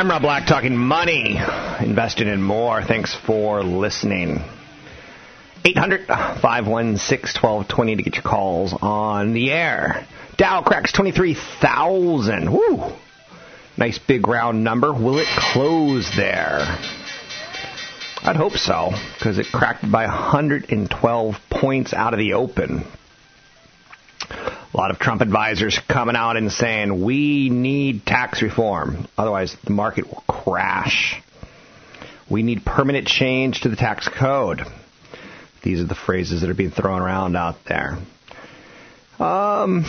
I'm Rob Black talking money, investing in more. Thanks for listening. 800 516 1220 to get your calls on the air. Dow cracks 23,000. Woo! Nice big round number. Will it close there? I'd hope so, because it cracked by 112 points out of the open. A lot of Trump advisors coming out and saying we need tax reform, otherwise the market will crash. We need permanent change to the tax code. These are the phrases that are being thrown around out there. Um,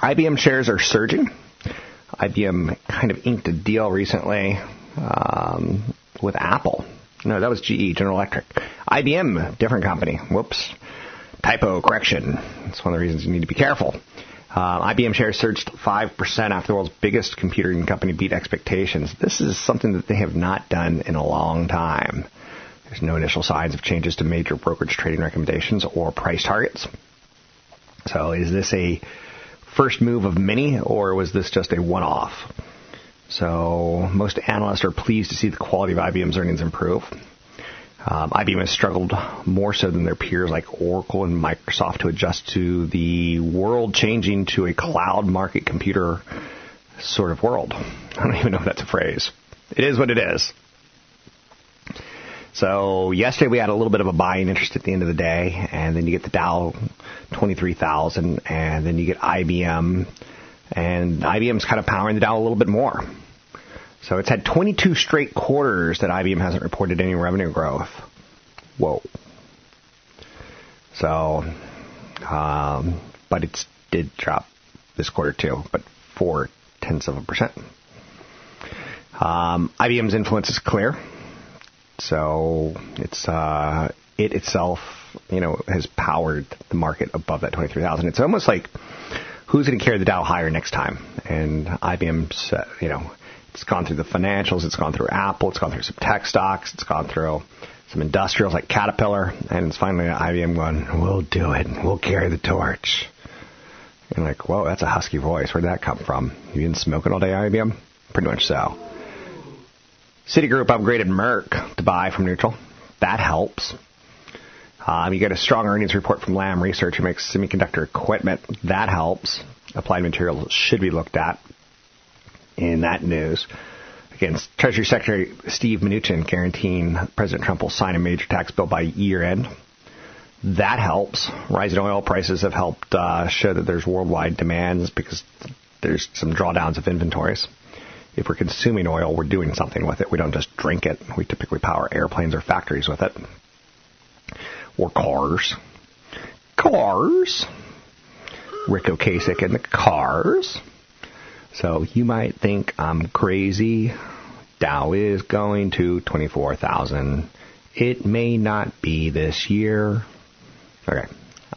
IBM shares are surging. IBM kind of inked a deal recently um, with Apple. No, that was GE, General Electric. IBM, different company. Whoops typo correction. That's one of the reasons you need to be careful. Uh, IBM shares surged 5% after the world's biggest computing company beat expectations. This is something that they have not done in a long time. There's no initial signs of changes to major brokerage trading recommendations or price targets. So is this a first move of many, or was this just a one-off? So most analysts are pleased to see the quality of IBM's earnings improve. Um, IBM has struggled more so than their peers like Oracle and Microsoft to adjust to the world changing to a cloud market computer sort of world. I don't even know if that's a phrase. It is what it is. So yesterday we had a little bit of a buying interest at the end of the day, and then you get the Dow 23,000, and then you get IBM, and IBM's kind of powering the Dow a little bit more. So it's had 22 straight quarters that IBM hasn't reported any revenue growth. Whoa. So, um, but it did drop this quarter too, but four tenths of a percent. Um, IBM's influence is clear. So it's uh, it itself, you know, has powered the market above that 23,000. It's almost like who's going to carry the Dow higher next time? And IBM's, uh, you know, it's gone through the financials. It's gone through Apple. It's gone through some tech stocks. It's gone through some industrials like Caterpillar. And it's finally IBM going, we'll do it. We'll carry the torch. And like, whoa, that's a husky voice. Where'd that come from? You been smoking all day, IBM? Pretty much so. Citigroup upgraded Merck to buy from neutral. That helps. Um, you get a strong earnings report from Lam Research, who makes semiconductor equipment. That helps. Applied Materials should be looked at in that news. Again, Treasury Secretary Steve Mnuchin guaranteeing President Trump will sign a major tax bill by year end. That helps. Rising oil prices have helped uh, show that there's worldwide demands because there's some drawdowns of inventories. If we're consuming oil, we're doing something with it. We don't just drink it. We typically power airplanes or factories with it. Or cars. Cars. Ric Ocasek and the cars. So you might think I'm crazy. Dow is going to 24,000. It may not be this year. Okay,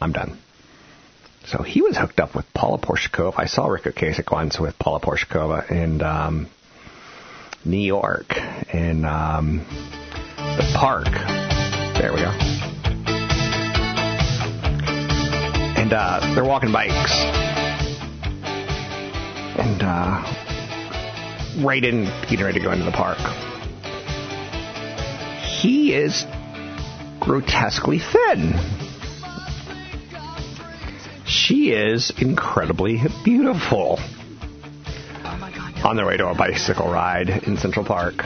I'm done. So he was hooked up with Paula Porizkova. I saw Ric Ocasek once with Paula Porizkova in um, New York in um, the park. There we go. And uh, they're walking bikes. And uh, right in, getting ready to go into the park. He is grotesquely thin. She is incredibly beautiful. On their way to a bicycle ride in Central Park.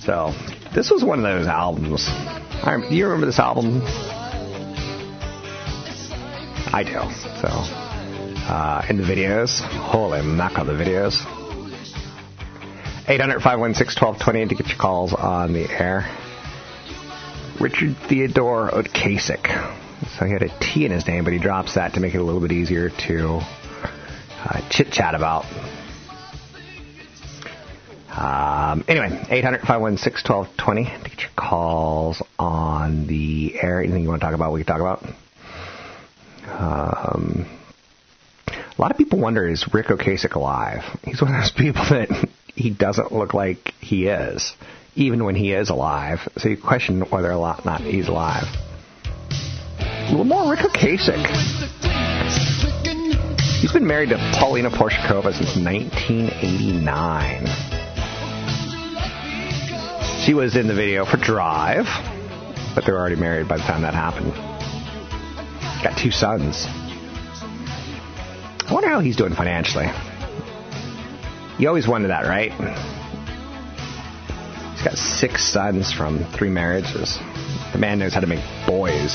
So, this was one of those albums. I, do you remember this album? I do. So, uh, in the videos, holy mackerel, the videos. 800 516 1220 to get your calls on the air. Richard Theodore Otcasek. So he had a T in his name, but he drops that to make it a little bit easier to uh, chit chat about. Um, anyway, 800 516 1220 to get your calls on the air. Anything you want to talk about, we can talk about. Um, a lot of people wonder is Ric Ocasek alive? He's one of those people that he doesn't look like he is, even when he is alive. So you question whether or not he's alive. A little more Ric Ocasek. He's been married to Paulina Porizkova since 1989. She was in the video for Drive, but they were already married by the time that happened. Got two sons. I wonder how he's doing financially. You always wonder that, right? He's got six sons from three marriages. The man knows how to make boys.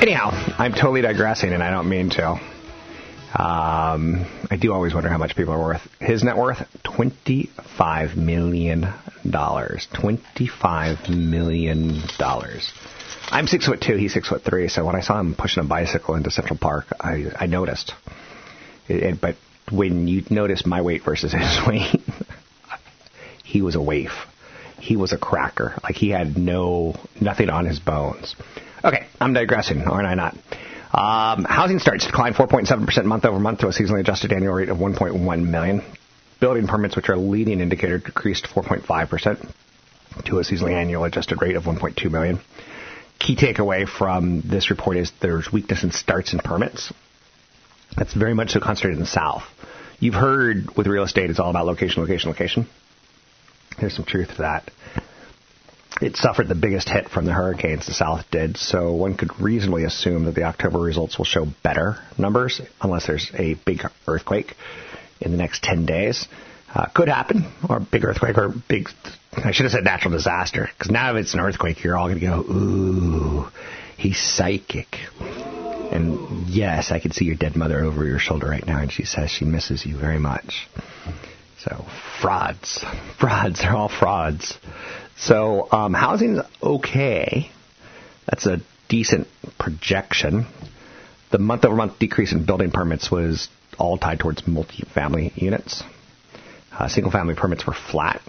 Anyhow, I'm totally digressing, and I don't mean to. Um, I do always wonder how much people are worth. His net worth twenty-five million dollars. Twenty-five million dollars. I'm six foot two. He's six foot three. So when I saw him pushing a bicycle into Central Park, I, I noticed. It, it, but when you notice my weight versus his weight, he was a waif. He was a cracker. Like he had no nothing on his bones. Okay, I'm digressing, aren't I not? Um, housing starts declined 4.7% month over month to a seasonally adjusted annual rate of 1.1 million. Building permits, which are a leading indicator, decreased 4.5% to a seasonally annual adjusted rate of 1.2 million. Key takeaway from this report is there's weakness in starts and permits. That's very much so concentrated in the South. You've heard with real estate, it's all about location, location, location. There's some truth to that it suffered the biggest hit from the hurricanes, the South did, so one could reasonably assume that the October results will show better numbers unless there's a big earthquake in the next 10 days. Uh, could happen, or big earthquake, or big, I should have said natural disaster, because now if it's an earthquake, you're all going to go, ooh, he's psychic. And yes, I can see your dead mother over your shoulder right now, and she says she misses you very much. So, frauds. Frauds. They're all frauds. So um, housing's okay. That's a decent projection. The month-over-month decrease in building permits was all tied towards multi-family units. Uh, single-family permits were flat.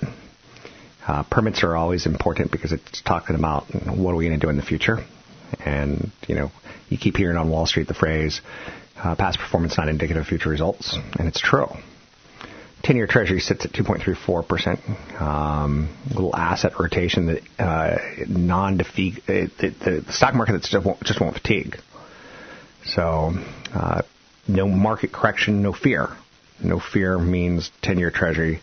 Uh, permits are always important because it's talking about what are we going to do in the future. And, you know, you keep hearing on Wall Street the phrase, uh, past performance not indicative of future results, and it's true. 10-year Treasury sits at 2.34%. Um, little asset rotation that uh, non-defeat uh, the, the, stock market that just won't, just won't fatigue. So uh, no market correction, no fear. No fear means 10-year Treasury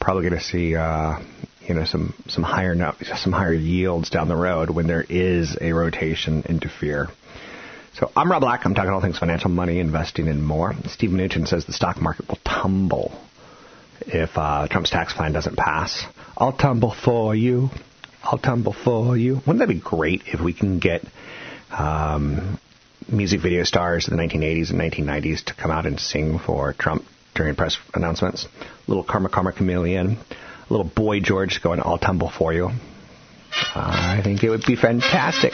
probably going to see uh, you know some some higher some higher yields down the road when there is a rotation into fear. So I'm Rob Black. I'm talking all things financial, money, investing, and more. Steve Mnuchin says the stock market will tumble if uh, Trump's tax plan doesn't pass. I'll tumble for you. I'll tumble for you. Wouldn't that be great if we can get um, music video stars of the 1980s and 1990s to come out and sing for Trump during press announcements? Little Karma Karma Chameleon, little Boy George going, I'll tumble for you. I think it would be fantastic.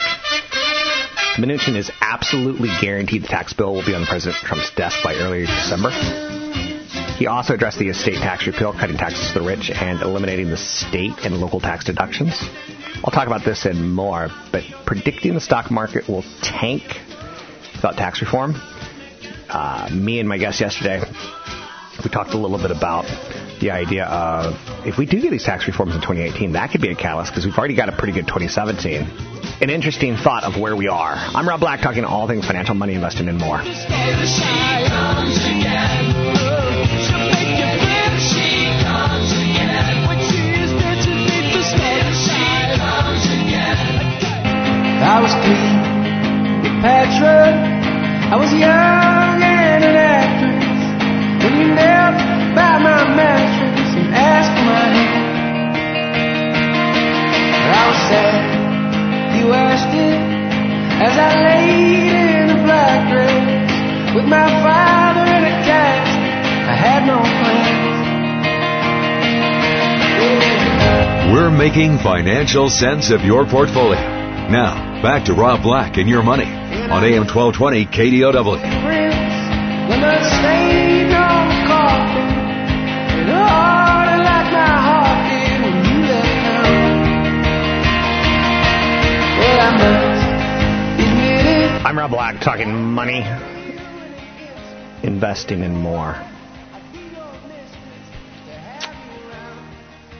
Mnuchin is absolutely guaranteed the tax bill will be on President Trump's desk by early December. He also addressed the estate tax repeal, cutting taxes for the rich and eliminating the state and local tax deductions. I'll talk about this and more, but predicting the stock market will tank without tax reform. Uh, me and my guest yesterday, we talked a little bit about the idea of if we do get these tax reforms in 2018, that could be a catalyst because we've already got a pretty good 2017. An interesting thought of where we are. I'm Rob Black, talking all things financial, money, investing, and more. I was clean. I was young and an actress. Sad, you asked it, as I laid in a black dress with my father in a casket. I had no plans. We're making financial sense of your portfolio. Now, back to Rob Black and your money on AM 1220 KDOW. I'm Rob Black, talking money, investing, and more.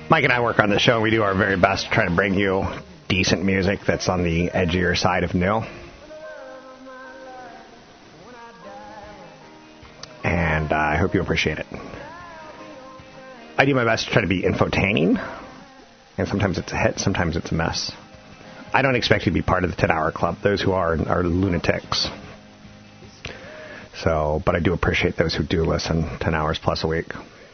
Mike and I work on the show, and we do our very best to try to bring you decent music that's on the edgier side of new. And uh, I hope you appreciate it. I do my best to try to be infotaining, and sometimes it's a hit, sometimes it's a mess. I don't expect you to be part of the 10 hour club. Those who are are lunatics. So, but I do appreciate those who do listen 10 hours plus a week.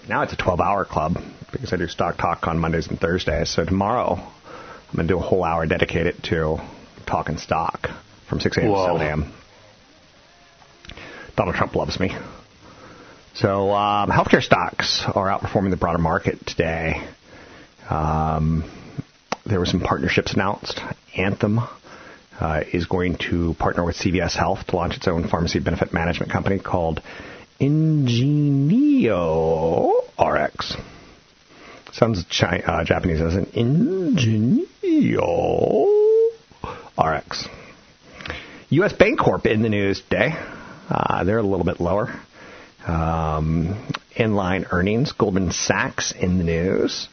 Now it's a 12 hour club because I do stock talk on Mondays and Thursdays. So tomorrow I'm going to do a whole hour dedicated to talking stock from 6 a.m. to 7 a.m. Donald Trump loves me. So, um, healthcare stocks are outperforming the broader market today. Um, there were some partnerships announced. Anthem uh, is going to partner with CVS Health to launch its own pharmacy benefit management company called Ingenio RX. Sounds chi- uh, Japanese as an Ingenio RX. U.S. Bancorp in the news today. Uh, they're a little bit lower. Um, inline earnings. Goldman Sachs in the news.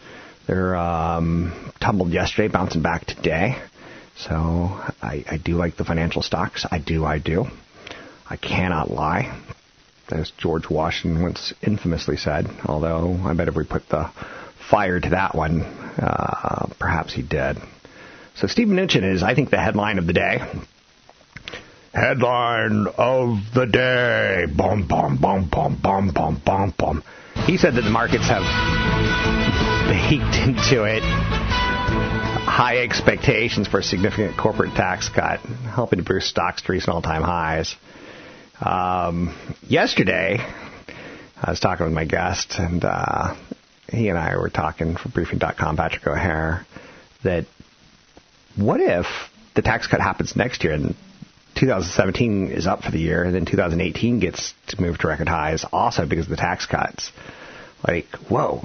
They're um, tumbled yesterday, bouncing back today. So I, I do like the financial stocks. I do, I do. I cannot lie. As George Washington once infamously said, although I bet if we put the fire to that one, uh, perhaps he did. So Steve Mnuchin is, I think, the headline of the day. Headline of the day. Bum, bum, bum, bum, bum, bum, bum, bum. He said that the markets have baked into it high expectations for a significant corporate tax cut, helping to boost stocks to recent all-time highs. Um, yesterday, I was talking with my guest, and uh, he and I were talking for Briefing.com, Patrick O'Hare, that what if the tax cut happens next year and 2017 is up for the year, and then 2018 gets to move to record highs also because of the tax cuts? Like, whoa.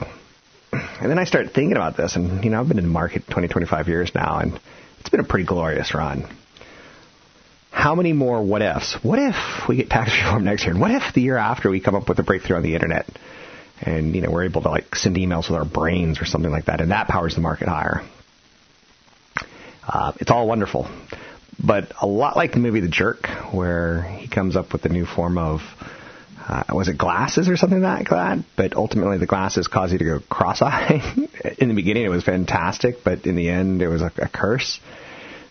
And then I started thinking about this, and, you know, I've been in the market 20, 25 years now, and it's been a pretty glorious run. How many more what ifs? What if we get tax reform next year? And what if the year after we come up with a breakthrough on the internet? And, you know, we're able to, like, send emails with our brains or something like that, and that powers the market higher. Uh, it's all wonderful. But a lot like the movie The Jerk, where he comes up with a new form of uh, was it glasses or something like that? But ultimately, the glasses cause you to go cross-eyed. in the beginning, it was fantastic, but in the end, it was a, a curse.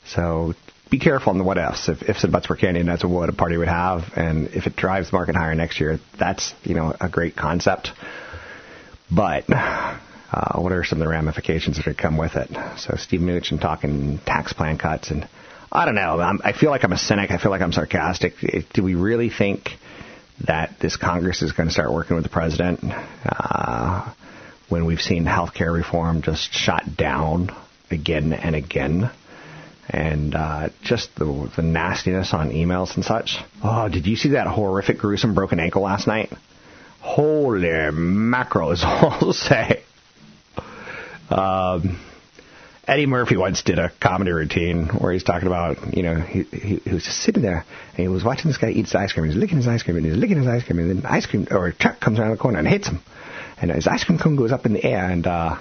So be careful on the what ifs. If ifs and buts were candy, that's what a party would have. And if it drives the market higher next year, that's you know a great concept. But uh, what are some of the ramifications that could come with it? So Steve Mnuchin talking tax plan cuts, and I don't know. I'm, I feel like I'm a cynic. I feel like I'm sarcastic. Do we really think? that this Congress is going to start working with the president uh, when we've seen health care reform just shot down again and again. And uh, just the, the nastiness on emails and such. Oh, did you see that horrific, gruesome broken ankle last night? Holy mackerel is all I'll say. Um, Eddie Murphy once did a comedy routine where he's talking about, you know, he, he, he was just sitting there and he was watching this guy eat his ice cream. He's licking his ice cream and he's licking his ice cream and then ice cream or a truck comes around the corner and hits him, and his ice cream cone goes up in the air and uh,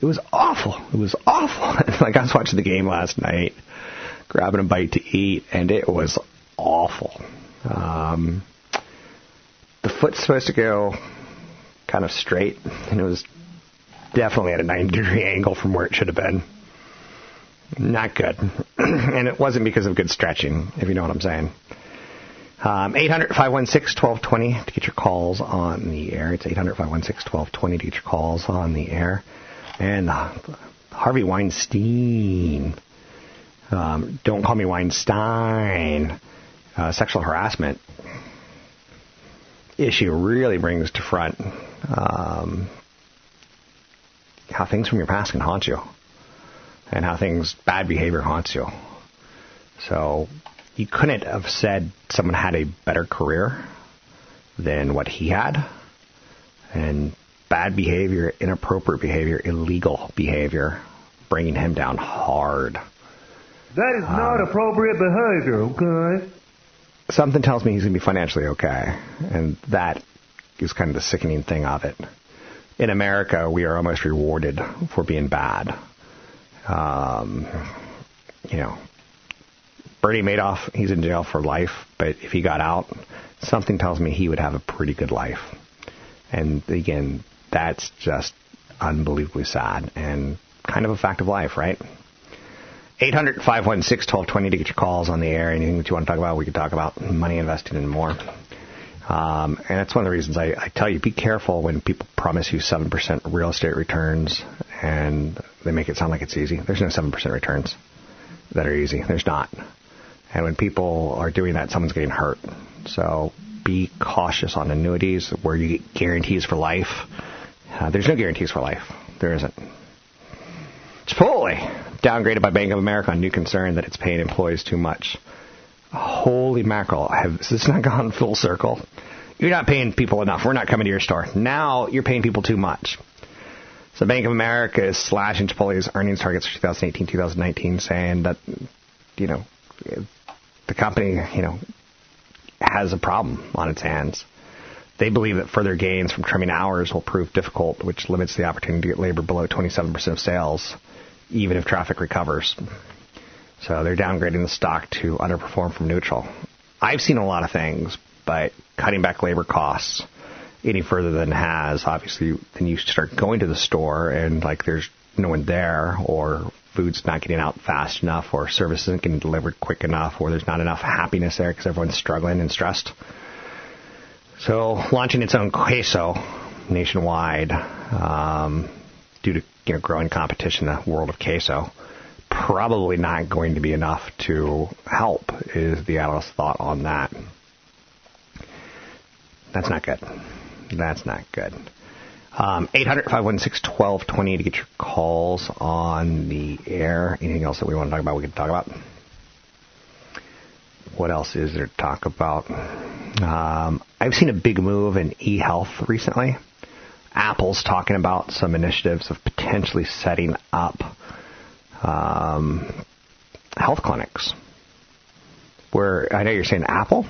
it was awful. It was awful. like I was watching the game last night, grabbing a bite to eat, and it was awful. Um, the foot's supposed to go kind of straight, and it was definitely at a 90 degree angle from where it should have been. Not good. and it wasn't because of good stretching, if you know what I'm saying. Um, 800 516 1220 to get your calls on the air. It's 800 516 1220 to get your calls on the air. And uh, Harvey Weinstein. Um, don't call me Weinstein. Uh, sexual harassment issue really brings to front um, how things from your past can haunt you and how things, bad behavior haunts you. So you couldn't have said someone had a better career than what he had. And bad behavior, inappropriate behavior, illegal behavior, bringing him down hard. That is not Um, appropriate behavior, okay? Something tells me he's going to be financially okay. And that is kind of the sickening thing of it. In America, we are almost rewarded for being bad. Um, you know, Bernie Madoff, he's in jail for life, but if he got out, something tells me he would have a pretty good life. And again, that's just unbelievably sad and kind of a fact of life, right? 800 516 1220 to get your calls on the air. Anything that you want to talk about, we can talk about money investing and more. Um, and that's one of the reasons I, I tell you be careful when people promise you 7% real estate returns and they make it sound like it's easy. There's no 7% returns that are easy. There's not. And when people are doing that, someone's getting hurt. So be cautious on annuities where you get guarantees for life. Uh, there's no guarantees for life. There isn't. Chipotle downgraded by Bank of America on new concern that it's paying employees too much. Holy mackerel! Have has this not gone full circle? You're not paying people enough. We're not coming to your store. Now you're paying people too much. So Bank of America is slashing Chipotle's earnings targets for 2018, 2019, saying that you know the company you know has a problem on its hands. They believe that further gains from trimming hours will prove difficult, which limits the opportunity to get labor below 27% of sales, even if traffic recovers. So they're downgrading the stock to underperform from neutral. I've seen a lot of things, but cutting back labor costs any further than has, obviously, then you start going to the store and like there's no one there, or food's not getting out fast enough, or service isn't getting delivered quick enough, or there's not enough happiness there because everyone's struggling and stressed. So launching its own queso nationwide um, due to you know growing competition in the world of queso probably not going to be enough to help is the analyst thought on that. That's not good. That's not good. Um, 800-516-1220 to get your calls on the air. Anything else that we want to talk about, we can talk about. What else is there to talk about? Um, I've seen a big move in e-health recently. Apple's talking about some initiatives of potentially setting up um, health clinics. Where I know you're saying Apple,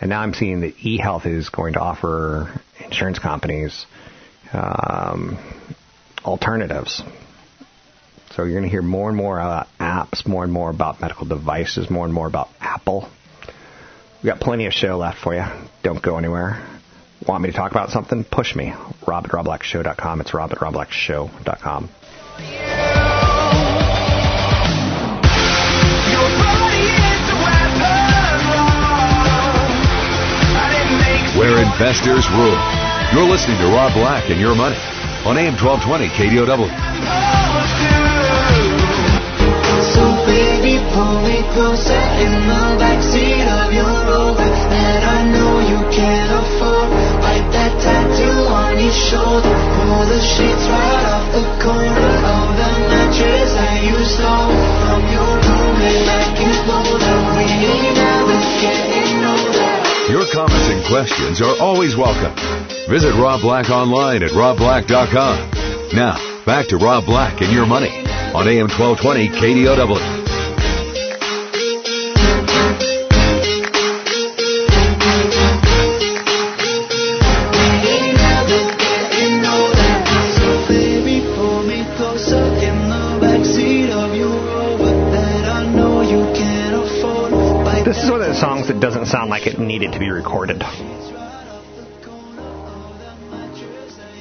and now I'm seeing that eHealth is going to offer insurance companies um, alternatives. So you're going to hear more and more about apps, more and more about medical devices, more and more about Apple. We got plenty of show left for you. Don't go anywhere. Want me to talk about something? Push me. Rob at robblackshow.com. It's rob at robblackshow.com. Where investors rule. You're listening to Rob Black and Your Money on AM 1220 KDOW. So baby, pull me closer in the backseat of your that I know you can't afford. That tattoo on your shoulder. Pull the sheets right off the corner of the mattress that you stole from your getting older. Your comments and questions are always welcome. Visit Rob Black online at robblack.com. Now, back to Rob Black and Your Money on AM 1220 KDOW. Doesn't sound like it needed to be recorded.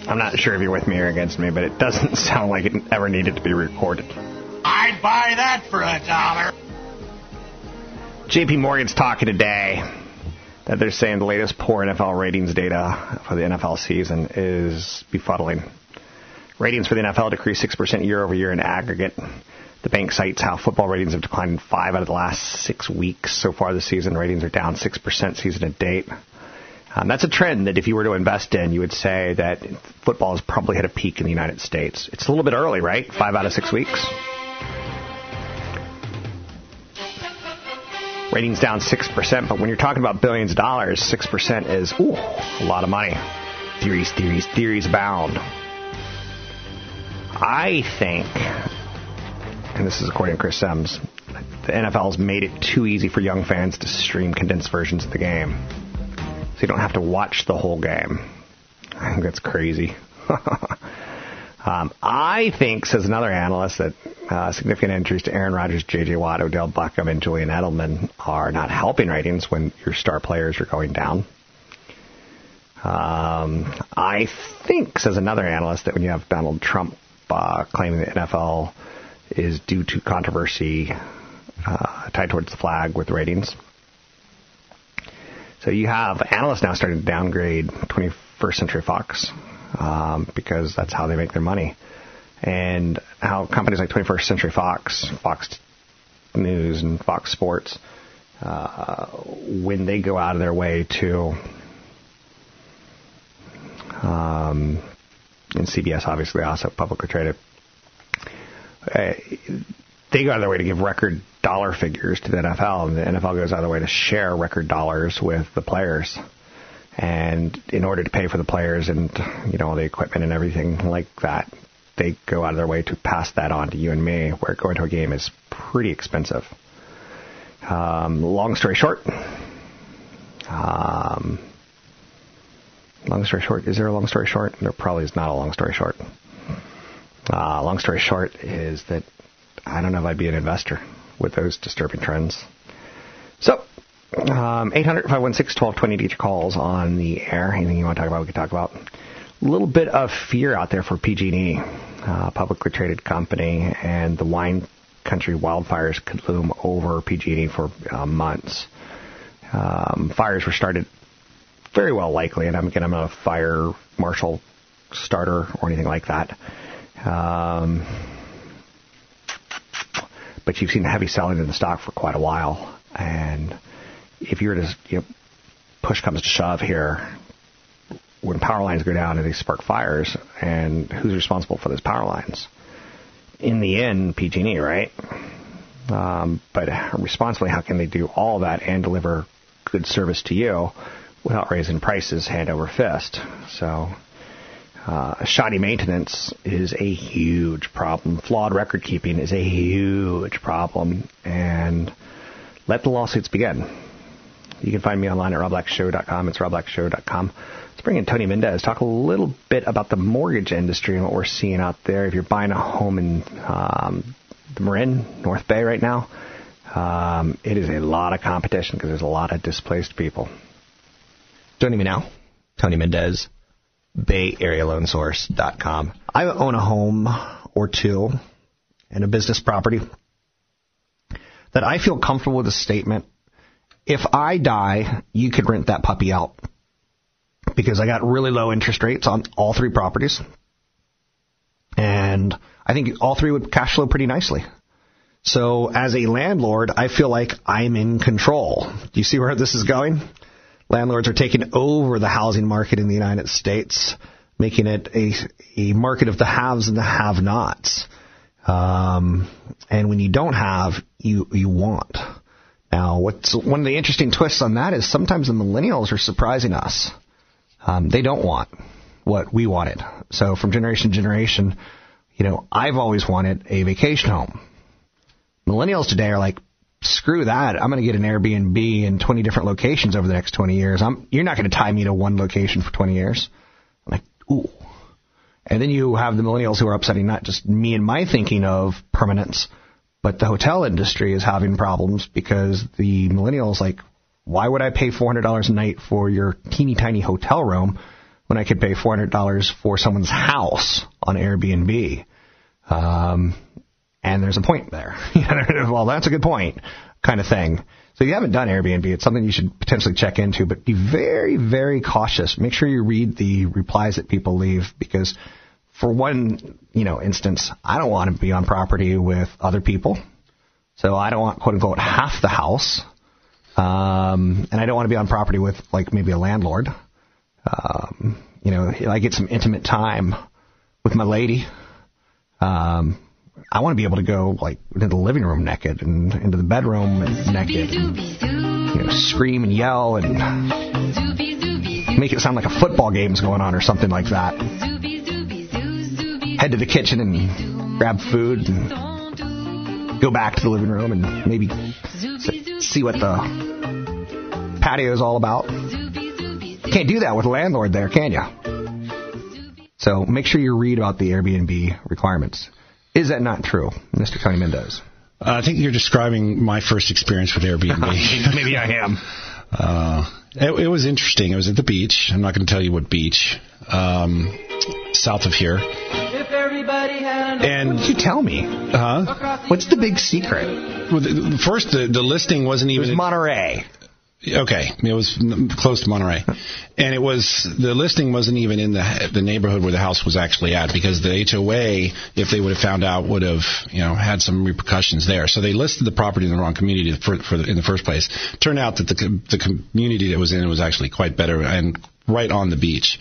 I'm not sure if you're with me or against me, but it doesn't sound like it ever needed to be recorded. I'd buy that for a dollar. JP Morgan's talking today that they're saying the latest poor NFL ratings data for the NFL season is befuddling. Ratings for the NFL decreased 6% year over year in aggregate. The bank cites how football ratings have declined in five out of the last six weeks so far this season. Ratings are down 6% season to date. Um, that's a trend that if you were to invest in, you would say that football has probably hit a peak in the United States. It's a little bit early, right? Five out of six weeks. Ratings down 6%, but when you're talking about billions of dollars, 6% is, ooh, a lot of money. Theories, theories, theories abound. I think and this is according to Chris Sims, the NFL's made it too easy for young fans to stream condensed versions of the game. So you don't have to watch the whole game. I think that's crazy. um, I think, says another analyst, that uh, significant injuries to Aaron Rodgers, J.J. Watt, Odell Beckham, and Julian Edelman are not helping ratings when your star players are going down. Um, I think, says another analyst, that when you have Donald Trump uh, claiming the NFL is due to controversy uh, tied towards the flag with ratings. So you have analysts now starting to downgrade 21st Century Fox um, because that's how they make their money. And how companies like 21st Century Fox, Fox News, and Fox Sports, uh, when they go out of their way to, um, and CBS obviously also publicly traded, uh, they go out of their way to give record dollar figures to the NFL, and the NFL goes out of their way to share record dollars with the players. And in order to pay for the players and you know all the equipment and everything like that, they go out of their way to pass that on to you and me. Where going to a game is pretty expensive. Um, long story short, um, long story short, is there a long story short? There probably is not a long story short. Uh, long story short is that I don't know if I'd be an investor with those disturbing trends. So, um, 800 516 1220 to get your calls on the air. Anything you want to talk about, we can talk about. A little bit of fear out there for PG&E, uh, publicly traded company, and the wine country wildfires could loom over PG&E for uh, months. Um, fires were started very well likely, and I'm, again, I'm not a fire marshal starter or anything like that. Um, but you've seen heavy selling in the stock for quite a while, and if you were to you know, push comes to shove here, when power lines go down and they spark fires, and who's responsible for those power lines? In the end, PG&E, right? Um, but responsibly, how can they do all that and deliver good service to you without raising prices hand over fist? So uh, shoddy maintenance is a huge problem. Flawed record keeping is a huge problem. And let the lawsuits begin. You can find me online at robblackshow.com. It's robblackshow.com. Let's bring in Tony Mendez. Talk a little bit about the mortgage industry and what we're seeing out there. If you're buying a home in um, the Marin, North Bay right now, um, it is a lot of competition because there's a lot of displaced people. Joining me now, Tony Mendez, BayAreaLoanSource.com. I own a home or two and a business property that I feel comfortable with the statement if I die, you could rent that puppy out. Because I got really low interest rates on all three properties. And I think all three would cash flow pretty nicely. So as a landlord, I feel like I'm in control. Do you see where this is going? Landlords are taking over the housing market in the United States, making it a, a market of the haves and the have-nots. Um, and when you don't have, you you want. Now, what's one of the interesting twists on that is sometimes the millennials are surprising us. Um, they don't want what we wanted. So from generation to generation, You know, I've always wanted a vacation home. Millennials today are like, screw that. I'm going to get an Airbnb in 20 different locations over the next 20 years. I'm, you're not going to tie me to one location for 20 years. I'm like, ooh. And then you have the millennials who are upsetting not just me and my thinking of permanence, but the hotel industry is having problems because the millennials like, why would I pay $400 a night for your teeny tiny hotel room when I could pay $400 for someone's house on Airbnb? Um, and there's a point there. well, that's a good point, kind of thing. So if you haven't done Airbnb, it's something you should potentially check into, but be very, very cautious. Make sure you read the replies that people leave because for one, you know, instance, I don't want to be on property with other people. So I don't want quote unquote half the house. Um, and I don't want to be on property with like maybe a landlord. Um, you know, I get some intimate time with my lady. Um, I want to be able to go like into the living room naked and into the bedroom naked, and, you know, scream and yell and make it sound like a football game's going on or something like that. Head to the kitchen and grab food and go back to the living room and maybe see what the patio is all about. Can't do that with a landlord there, can you? So make sure you read about the Airbnb requirements. Is that not true, Mr. Tony Mendez? Uh, I think you're describing my first experience with Airbnb. Maybe I am. Uh, it, it, was interesting. It was at the beach. I'm not going to tell you what beach. Um, south of here. And you tell me, huh? What's the big secret? Well, the, first, the, the listing wasn't even it was Monterey. Okay, it was close to Monterey, and it was the listing wasn't even in the the neighborhood where the house was actually at because the HOA, if they would have found out, would have you know had some repercussions there. So they listed the property in the wrong community for, for the, in the first place. Turned out that the the community that was in was actually quite better and right on the beach.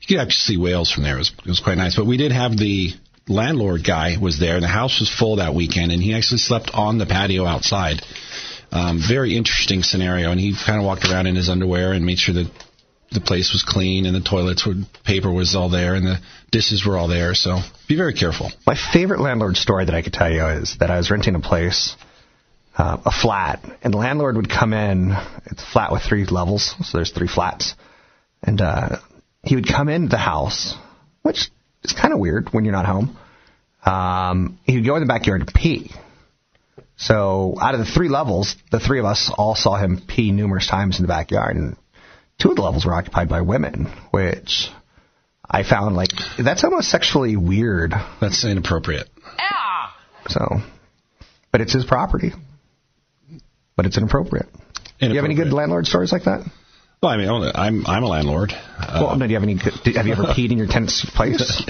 You could actually see whales from there. It was, it was quite nice. But we did have the landlord guy was there, and the house was full that weekend, and he actually slept on the patio outside. Um, very interesting scenario, and he kind of walked around in his underwear and made sure that the place was clean and the toilets were paper was all there and the dishes were all there. So be very careful. My favorite landlord story that I could tell you is that I was renting a place, uh, a flat, and the landlord would come in. It's a flat with three levels, so there's three flats, and uh, he would come into the house, which is kind of weird when you're not home. Um, he would go in the backyard to pee. So out of the three levels, the three of us all saw him pee numerous times in the backyard, and two of the levels were occupied by women, which I found like that's almost sexually weird. That's inappropriate. Yeah. So, but it's his property. But it's inappropriate. inappropriate. Do you have any good landlord stories like that? Well, I mean, I'm I'm a landlord. Well, uh, no, do you have any? Have you ever peed in your tenant's place?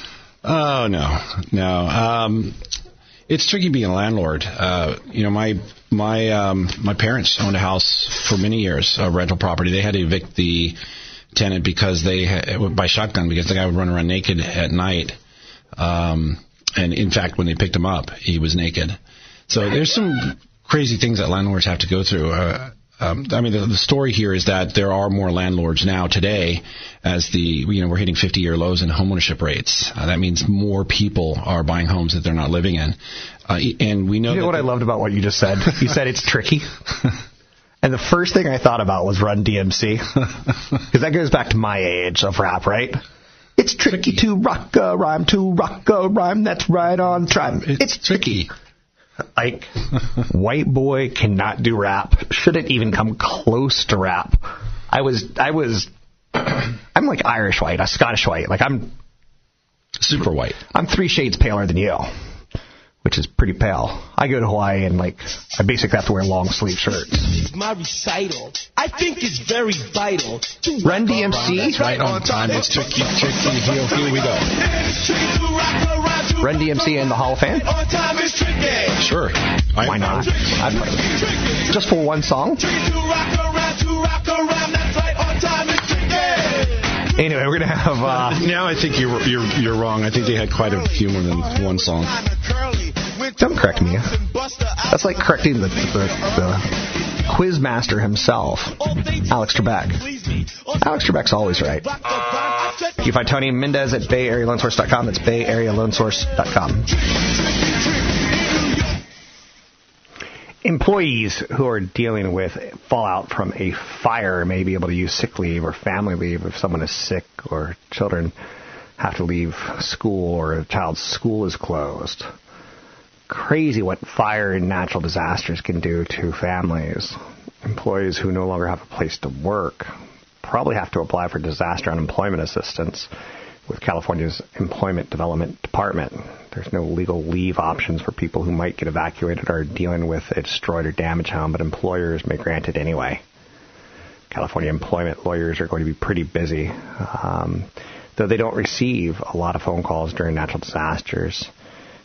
oh no, no. Um, it's tricky being a landlord. Uh, you know, my my um, my parents owned a house for many years, a rental property. They had to evict the tenant because they had, by shotgun because the guy would run around naked at night. Um, and in fact, when they picked him up, he was naked. So there's some crazy things that landlords have to go through. Uh, um, I mean, the, the, story here is that there are more landlords now today, as the you know we're hitting 50-year lows in homeownership rates. Uh, that means more people are buying homes that they're not living in, uh, and we know. You know what I loved about what you just said? you said it's tricky. And the first thing I thought about was Run DMC. Because that goes back to my age of rap, right? It's tricky, tricky. to rock a rhyme, to rock a rhyme that's right on time. It's, it's tricky. Like, white boy cannot do rap. Shouldn't even come close to rap. I was, I was, I'm like Irish white, a Scottish white. Like I'm super white. I'm three shades paler than you, which is pretty pale. I go to Hawaii and like I basically have to wear long sleeve shirts. My recital, I think it's very vital. Run DMC, right on time. It's tricky, tricky. Here, here we go. Run DMC in the Hall of Fame? Sure. Why not? I'd play. Just for one song? Anyway, we're gonna have. Uh, now I think you're you're you're wrong. I think they had quite a few more than one song. Don't correct me. That's like correcting the the, the quiz master himself, Alex Trebek. Alex Trebek's always right. You find Tony Mendez at BayAreaLoanSource.com. That's BayAreaLoanSource.com. Employees who are dealing with fallout from a fire may be able to use sick leave or family leave if someone is sick or children have to leave school or a child's school is closed. Crazy what fire and natural disasters can do to families. Employees who no longer have a place to work probably have to apply for disaster unemployment assistance with California's Employment Development Department. There's no legal leave options for people who might get evacuated or are dealing with a destroyed or damaged home, but employers may grant it anyway. California employment lawyers are going to be pretty busy, um, though they don't receive a lot of phone calls during natural disasters.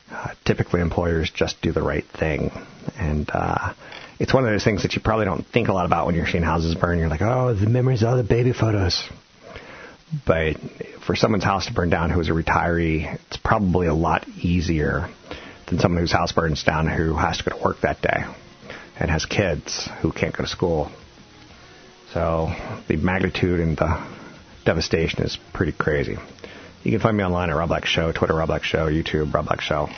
Uh, typically, employers just do the right thing, and uh, it's one of those things that you probably don't think a lot about when you're seeing houses burn. You're like, oh, the memories of the baby photos. But for someone's house to burn down who's a retiree, it's probably a lot easier than someone whose house burns down who has to go to work that day and has kids who can't go to school. So the magnitude and the devastation is pretty crazy. You can find me online at Rob Black Show, Twitter Rob Black Show, YouTube Rob Black Show.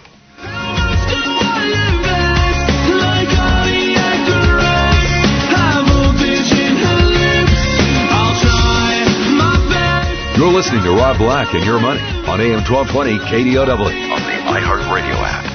You're listening to Rob Black and Your Money on AM 1220 KDOW on the iHeartRadio app.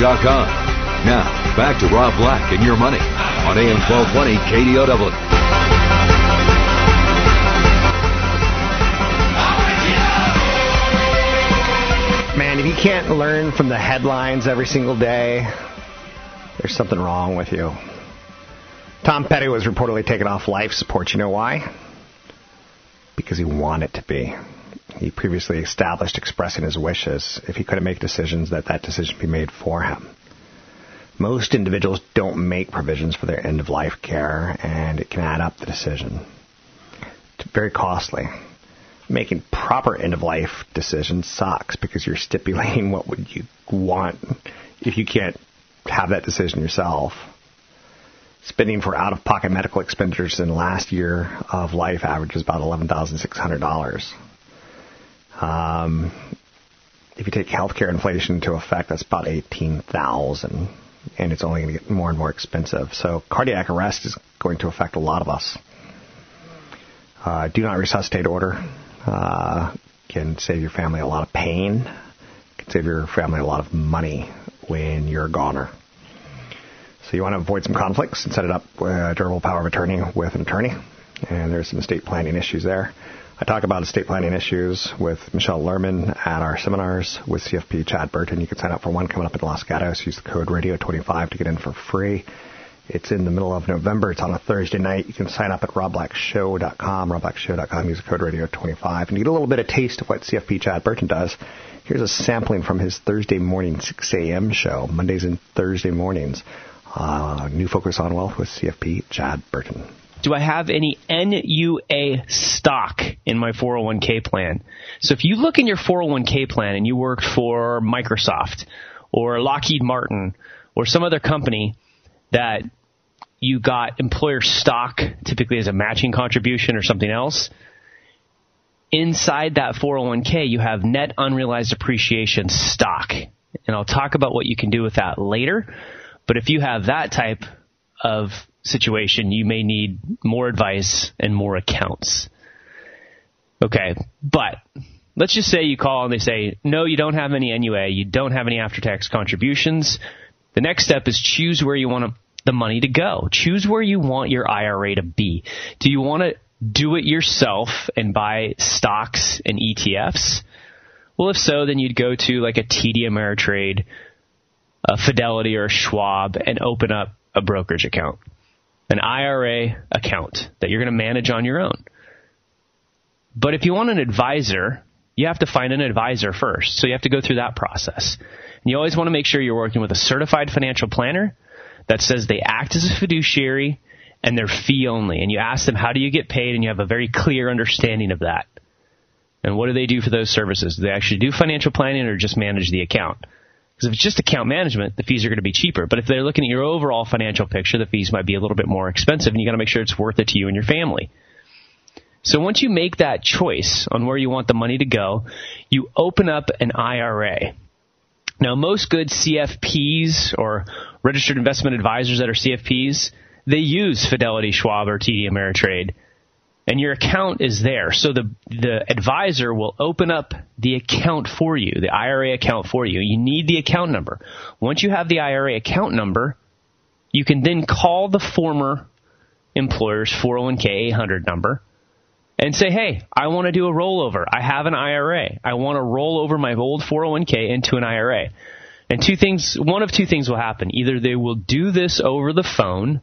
Now, back to Rob Black and Your Money on AM 1220 KDOW. Man, if you can't learn from the headlines every single day, there's something wrong with you. Tom Petty was reportedly taken off life support. You know why? Because he wanted to be. He previously established expressing his wishes if he couldn't make decisions that that decision be made for him. Most individuals don't make provisions for their end of life care, and it can add up the decision. It's very costly. Making proper end of life decisions sucks because you're stipulating what would you want if you can't have that decision yourself. Spending for out of pocket medical expenditures in the last year of life averages about $11,600. Um, if you take healthcare inflation into effect, that's about 18000 and it's only going to get more and more expensive. So cardiac arrest is going to affect a lot of us. Uh, do not resuscitate order uh, can save your family a lot of pain, can save your family a lot of money when you're a goner. So you want to avoid some conflicts and set it up with a durable power of attorney with an attorney. And there's some estate planning issues there. I talk about estate planning issues with Michelle Lerman at our seminars with CFP Chad Burton. You can sign up for one coming up in Los Gatos. Use the code radio25 to get in for free. It's in the middle of November. It's on a Thursday night. You can sign up at robblackshow.com, robblackshow.com. Use the code radio25 and you get a little bit of taste of what CFP Chad Burton does. Here's a sampling from his Thursday morning 6 a.m. show, Mondays and Thursday mornings. Uh, new focus on wealth with CFP Chad Burton. Do I have any NUA stock in my 401k plan? So if you look in your 401k plan and you worked for Microsoft or Lockheed Martin or some other company that you got employer stock typically as a matching contribution or something else, inside that 401k you have net unrealized appreciation stock. And I'll talk about what you can do with that later. But if you have that type of situation, you may need more advice and more accounts. Okay, but let's just say you call and they say, no, you don't have any NUA, you don't have any after tax contributions. The next step is choose where you want the money to go. Choose where you want your IRA to be. Do you want to do it yourself and buy stocks and ETFs? Well, if so, then you'd go to like a TD Ameritrade, a Fidelity or a Schwab and open up a brokerage account. An IRA account that you're going to manage on your own. But if you want an advisor, you have to find an advisor first. So you have to go through that process. And you always want to make sure you're working with a certified financial planner that says they act as a fiduciary and they're fee only. And you ask them, how do you get paid? And you have a very clear understanding of that. And what do they do for those services? Do they actually do financial planning or just manage the account? Because if it's just account management, the fees are going to be cheaper. But if they're looking at your overall financial picture, the fees might be a little bit more expensive, and you got to make sure it's worth it to you and your family. So once you make that choice on where you want the money to go, you open up an IRA. Now, most good CFPs or registered investment advisors that are CFPs, they use Fidelity, Schwab, or TD Ameritrade and your account is there. So the the advisor will open up the account for you, the IRA account for you. You need the account number. Once you have the IRA account number, you can then call the former employer's 401k 800 number and say, "Hey, I want to do a rollover. I have an IRA. I want to roll over my old 401k into an IRA." And two things, one of two things will happen. Either they will do this over the phone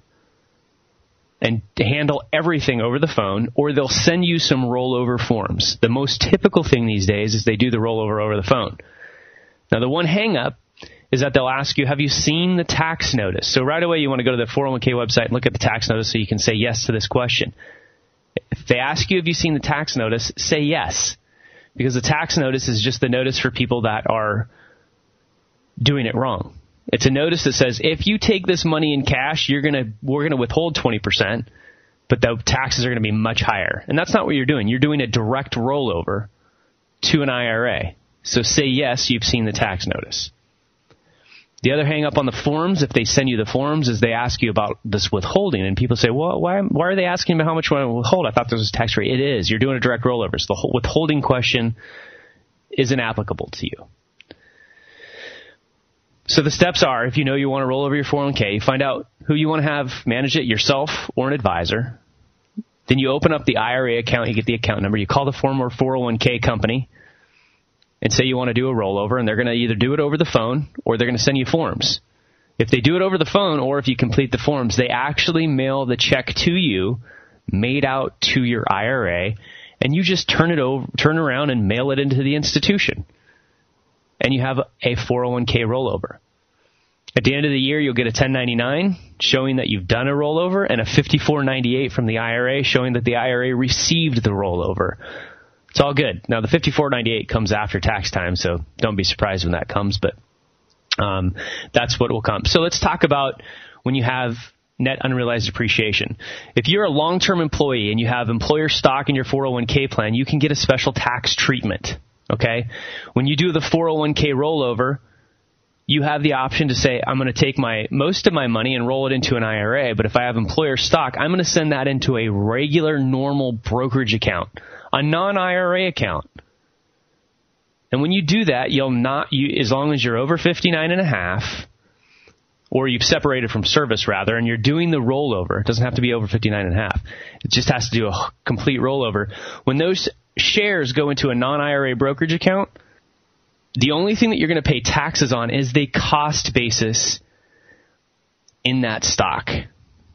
and handle everything over the phone, or they'll send you some rollover forms. The most typical thing these days is they do the rollover over the phone. Now, the one hangup is that they'll ask you, have you seen the tax notice? So right away you want to go to the 401k website and look at the tax notice so you can say yes to this question. If they ask you, have you seen the tax notice, say yes. Because the tax notice is just the notice for people that are doing it wrong. It's a notice that says if you take this money in cash, you're gonna we're gonna withhold twenty percent, but the taxes are gonna be much higher. And that's not what you're doing. You're doing a direct rollover to an IRA. So say yes, you've seen the tax notice. The other hang up on the forms, if they send you the forms, is they ask you about this withholding, and people say, "Well, why, why are they asking me how much I withhold? I thought this was tax free." It is. You're doing a direct rollover. So the withholding question isn't applicable to you. So the steps are, if you know you want to roll over your 401k, you find out who you want to have manage it, yourself or an advisor. Then you open up the IRA account, you get the account number, you call the former 401k company and say you want to do a rollover, and they're going to either do it over the phone or they're going to send you forms. If they do it over the phone or if you complete the forms, they actually mail the check to you, made out to your IRA, and you just turn it over, turn around and mail it into the institution and you have a 401k rollover. At the end of the year, you'll get a 1099 showing that you've done a rollover and a 5498 from the IRA showing that the IRA received the rollover. It's all good. Now the 5498 comes after tax time, so don't be surprised when that comes, but um, that's what will come. So let's talk about when you have net unrealized appreciation. If you're a long-term employee and you have employer stock in your 401k plan, you can get a special tax treatment. Okay? When you do the 401k rollover, you have the option to say, I'm going to take my, most of my money and roll it into an IRA, but if I have employer stock, I'm going to send that into a regular, normal brokerage account, a non-IRA account. And when you do that, you'll not, you, as long as you're over 59 and a half, or you've separated from service rather, and you're doing the rollover, it doesn't have to be over 59 and a half. It just has to do a complete rollover. When those shares go into a non-IRA brokerage account, the only thing that you're going to pay taxes on is the cost basis in that stock.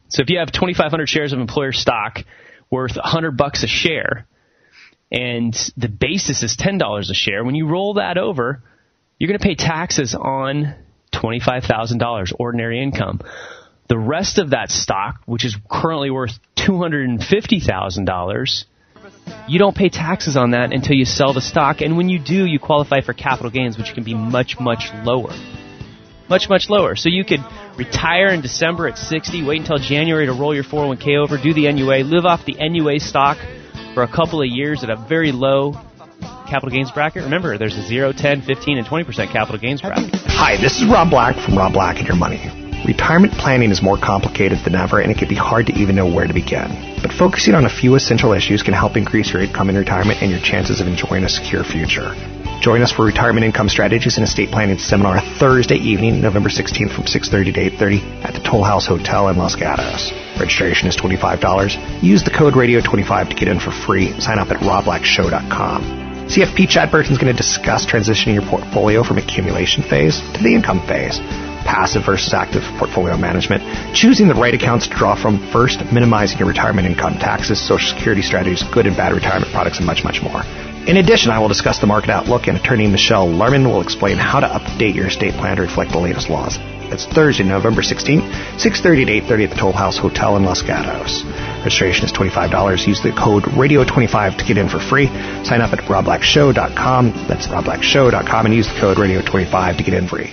So if you have 2,500 shares of employer stock worth 100 bucks a share, and the basis is $10 a share, when you roll that over, you're going to pay taxes on $25,000 ordinary income. The rest of that stock, which is currently worth $250,000, you don't pay taxes on that until you sell the stock. And when you do, you qualify for capital gains, which can be much, much lower. Much, much lower. So you could retire in December at 60, wait until January to roll your 401k over, do the NUA, live off the NUA stock for a couple of years at a very low capital gains bracket. Remember, there's a 0, 10, 15, and 20% capital gains bracket. Hi, this is Rob Black from Rob Black and Your Money. Retirement planning is more complicated than ever and it can be hard to even know where to begin. But focusing on a few essential issues can help increase your income in retirement and your chances of enjoying a secure future. Join us for Retirement Income Strategies and Estate Planning Seminar Thursday evening, November 16th from 6.30 to 8.30 at the Toll House Hotel in Los Gatos. Registration is $25. Use the code RADIO25 to get in for free. Sign up at robblackshow.com. CFP Chad Burton's going to discuss transitioning your portfolio from accumulation phase to the income phase. Passive versus active portfolio management, choosing the right accounts to draw from first, minimizing your retirement income taxes, social security strategies, good and bad retirement products, and much, much more. In addition, I will discuss the market outlook, and attorney Michelle Lerman will explain how to update your estate plan to reflect the latest laws. It's Thursday, November 16th, 6.30 to 8.30 at the Toll House Hotel in Los Gatos. Registration is $25. Use the code RADIO25 to get in for free. Sign up at robblackshow.com. That's robblackshow.com and use the code RADIO25 to get in free.